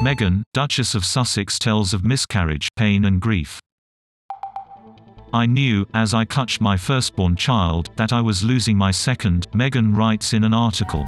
Meghan, Duchess of Sussex tells of miscarriage, pain and grief. I knew, as I clutched my firstborn child, that I was losing my second, Meghan writes in an article.